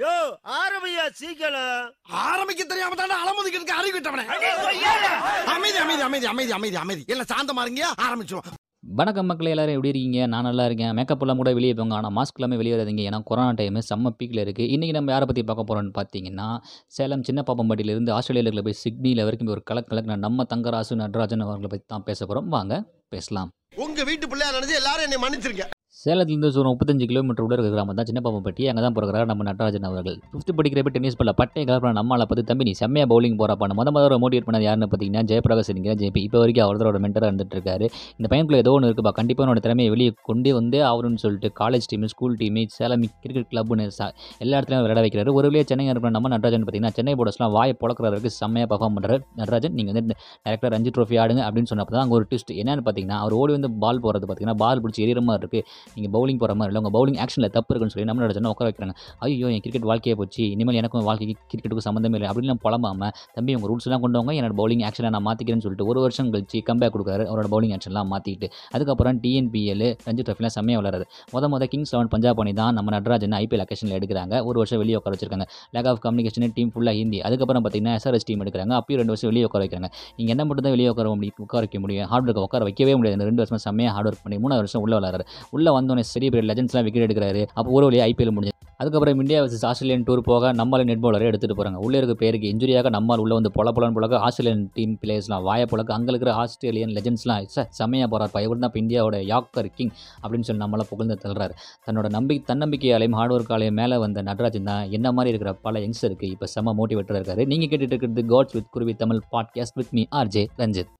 யோ ஆரம்பியா சீக்கிரம். ஆரம்பிக்க தெரியாம தானே அலமுதிக்கிறதுக்கு அறிவு விட்டவனே அமைதி அமைதி அமைதி அமைதி அமைதி அமைதி. எல்லாம் சாந்தமா இருங்க ஆரம்பிச்சிருவோம். வணக்கம் மக்களே எல்லாரும் எப்படி இருக்கீங்க? நான் நல்லா இருக்கேன். மேக்கப் எல்லாம் கூட வெளியே போங்க. ஆனால் மாஸ்க் எல்லாமே வெளியே வராதீங்க. ஏன்னா கொரோனா டைம் செம்ம பீக்கில் இருக்குது இன்றைக்கி நம்ம யாரை பற்றி பார்க்க போகிறோம்னு பார்த்தீங்கன்னா சேலம் சின்ன பாப்பம்பட்டியிலேருந்து ஆஸ்திரேலியாவில் போய் சிட்னியில் வரைக்கும் ஒரு கலக் கலக்கின நம்ம தங்கராசு நடராஜன் அவர்களை பற்றி தான் பேச போகிறோம் வாங்க பேசலாம். உங்க வீட்டு பிள்ளையா நினைச்சு எல்லாரும் என்னை மன்னிச்சிருங்க. சேலத்துலேருந்து ஒரு முப்பத்தஞ்சு கிலோமீட்டர் உள்ள இருக்கிற கிராமம் தான் சின்னப்பாம்பட்டி அங்கே தான் போகிறாரு நம்ம நடராஜன் அவர்கள். ஃபிஃப்த் படிக்கிறப்ப டென்னிஸ் பல்ல பட்டை கலப்பின நம்மளை பார்த்து தம்பி நீ செம்மையாக பவுலிங் போகிறப்பான முத முதல்ல மோட்டிவேட் பண்ணது யாருன்னு பார்த்தீங்கன்னா ஜெயபிரகாஷ் சிங்கிற ஜெயபி இப்போ வரைக்கும் அவரோட மென்டராக இருந்துட்டு இருக்காரு இந்த பையனுக்குள்ள ஏதோ ஒன்று இருக்குப்பா. கண்டிப்பாக என்னோட திறமையை வெளியே கொண்டு வந்து அவருன்னு சொல்லிட்டு college team school team Salem cricket கிளப்னு எல்லா இடத்துலையும் விளையாட வைக்கிறாரு. ஒரு வழியாக சென்னை இருக்கிற நம்ம நடராஜன் பார்த்தீங்கன்னா சென்னை போர்டர்ஸ்லாம் வாயை புழக்கிறதுக்கு செம்மையாக பர்ஃபார்ம் பண்ணுறாரு நடராஜன் நீங்கள் வந்து டேரக்டர் ரஞ்சி ட்ரோஃபி ஆடுங்க அப்படின்னு சொன்னப்போ தான் அங்கே ஒரு ட்விஸ்ட் என்னன்னு பார்த்தீங்கன்னா அவர் ஓடி வந்து பால் போகிறது பார்த்தீங்கன்னா பால் பிடிச்சி எறிகிற மாதிரி இருக்குது நீங்கள் பவுலிங் போகிற மாதிரி இல்லை உங்கள் பவுலிங் ஆக்ஷனில் தப்பு இருக்குன்னு சொல்லி நம்ம சொன்னால் உட்கார வைக்கிறாங்க. ஐயோ என் கிரிக்கெட் வாழ்க்கையே போச்சு. இனிமேல் எனக்கும் வாழ்க்கைக்கு கிரிக்கெட்டுக்கு சம்மந்தமே இல்லை. அப்படின்னு புலம்பாமல் தம்பி உங்கள் ரூல்ஸ்லாம் கொண்டு வாங்க. என்னோட பவுலிங் ஆக்ஷனை நான் மாற்றிக்கிறேன்னு சொல்லிட்டு ஒரு வருஷம் கழிச்சு கம்பேக் கொடுக்குறாரு. அவரோட பவுலிங் ஆக்ஷன்லாம் மாற்றிக்கிட்டு அதுக்கப்புறம் டிஎன்பிஎல் ரஞ்சி ட்ரஃபிலாம் செம்மையாக விளாடுறாரு முத முத கிங்ஸ் லெவன் பஞ்சாப் அணி தான் நம்ம நடராஜன் ஐபிஎல் அக்கேஷனில் எடுக்கிறாங்க. ஒரு வருஷம் வெளியே உட்கார வச்சிருக்காங்க. லேக் ஆஃப் கம்யூனிகேஷன் டீம் ஃபுல்லாக ஹிந்தி. அதுக்கப்புறம் பார்த்தீங்கன்னா எஸ்ஆர்எஸ் டீம் எடுக்கிறாங்க. அப்பயும் ரெண்டு வருஷம் வெளியே உட்கார வைக்கிறாங்க. நீங்கள் என்ன மட்டும் தான் வெளியே உட்கார முடியும் உட்கார வைக்க முடியும்? ஹார்ட் ஒர்க் உட்கார வைக்கவே முடியாது. ரெண்டு வருஷம் செம்மையாக ஹார்ட் ஒர்க் பண்ணி மூணாவது வருஷம் உள்ள விளாட்றாரு உள்ள வந்தோடனே சரி பெரிய லெஜன்ஸ்லாம் விக்கெட் எடுக்கிறாரு. அப்போ ஒரு வழியாக ஐபிஎல் முடிஞ்சு. அதுக்கப்புறம் இந்தியா வர்சஸ் ஆஸ்திரேலியன் டூர் போக நம்மள நெட் பவுலரை எடுத்துகிட்டு போகிறாங்க உள்ளே இருக்க பேருக்கு இன்ஜுரியாக நம்மால் உள்ள வந்து பொல பொலன் புழக்க ஆஸ்திரேலியன் டீம் பிளேயர்ஸ்லாம் வாய புழக்க அங்கே இருக்கிற ஆஸ்திரேலியன் லெஜன்ஸ்லாம் சார் செம்மையாக போகிறார் பையன் தான் இப்போ இந்தியாவோட யாக்கர் கிங் அப்படின்னு சொல்லி நம்மளால் புகழ்ந்து தள்ளுறாரு. தன்னோட நம்பி தன்னம்பிக்கையாலையும் ஹார்ட் ஒர்க்காலையும் மேலே வந்த நடராஜன் தான் என்ன மாதிரி இருக்கிற பல யங்ஸ்டருக்கு இப்போ செம்ம மோட்டிவேட்டராக இருக்காரு. நீங்கள் கேட்டுட்டு இருக்கிறது God's with Kuruvi Tamil podcast with me RJ Ranjith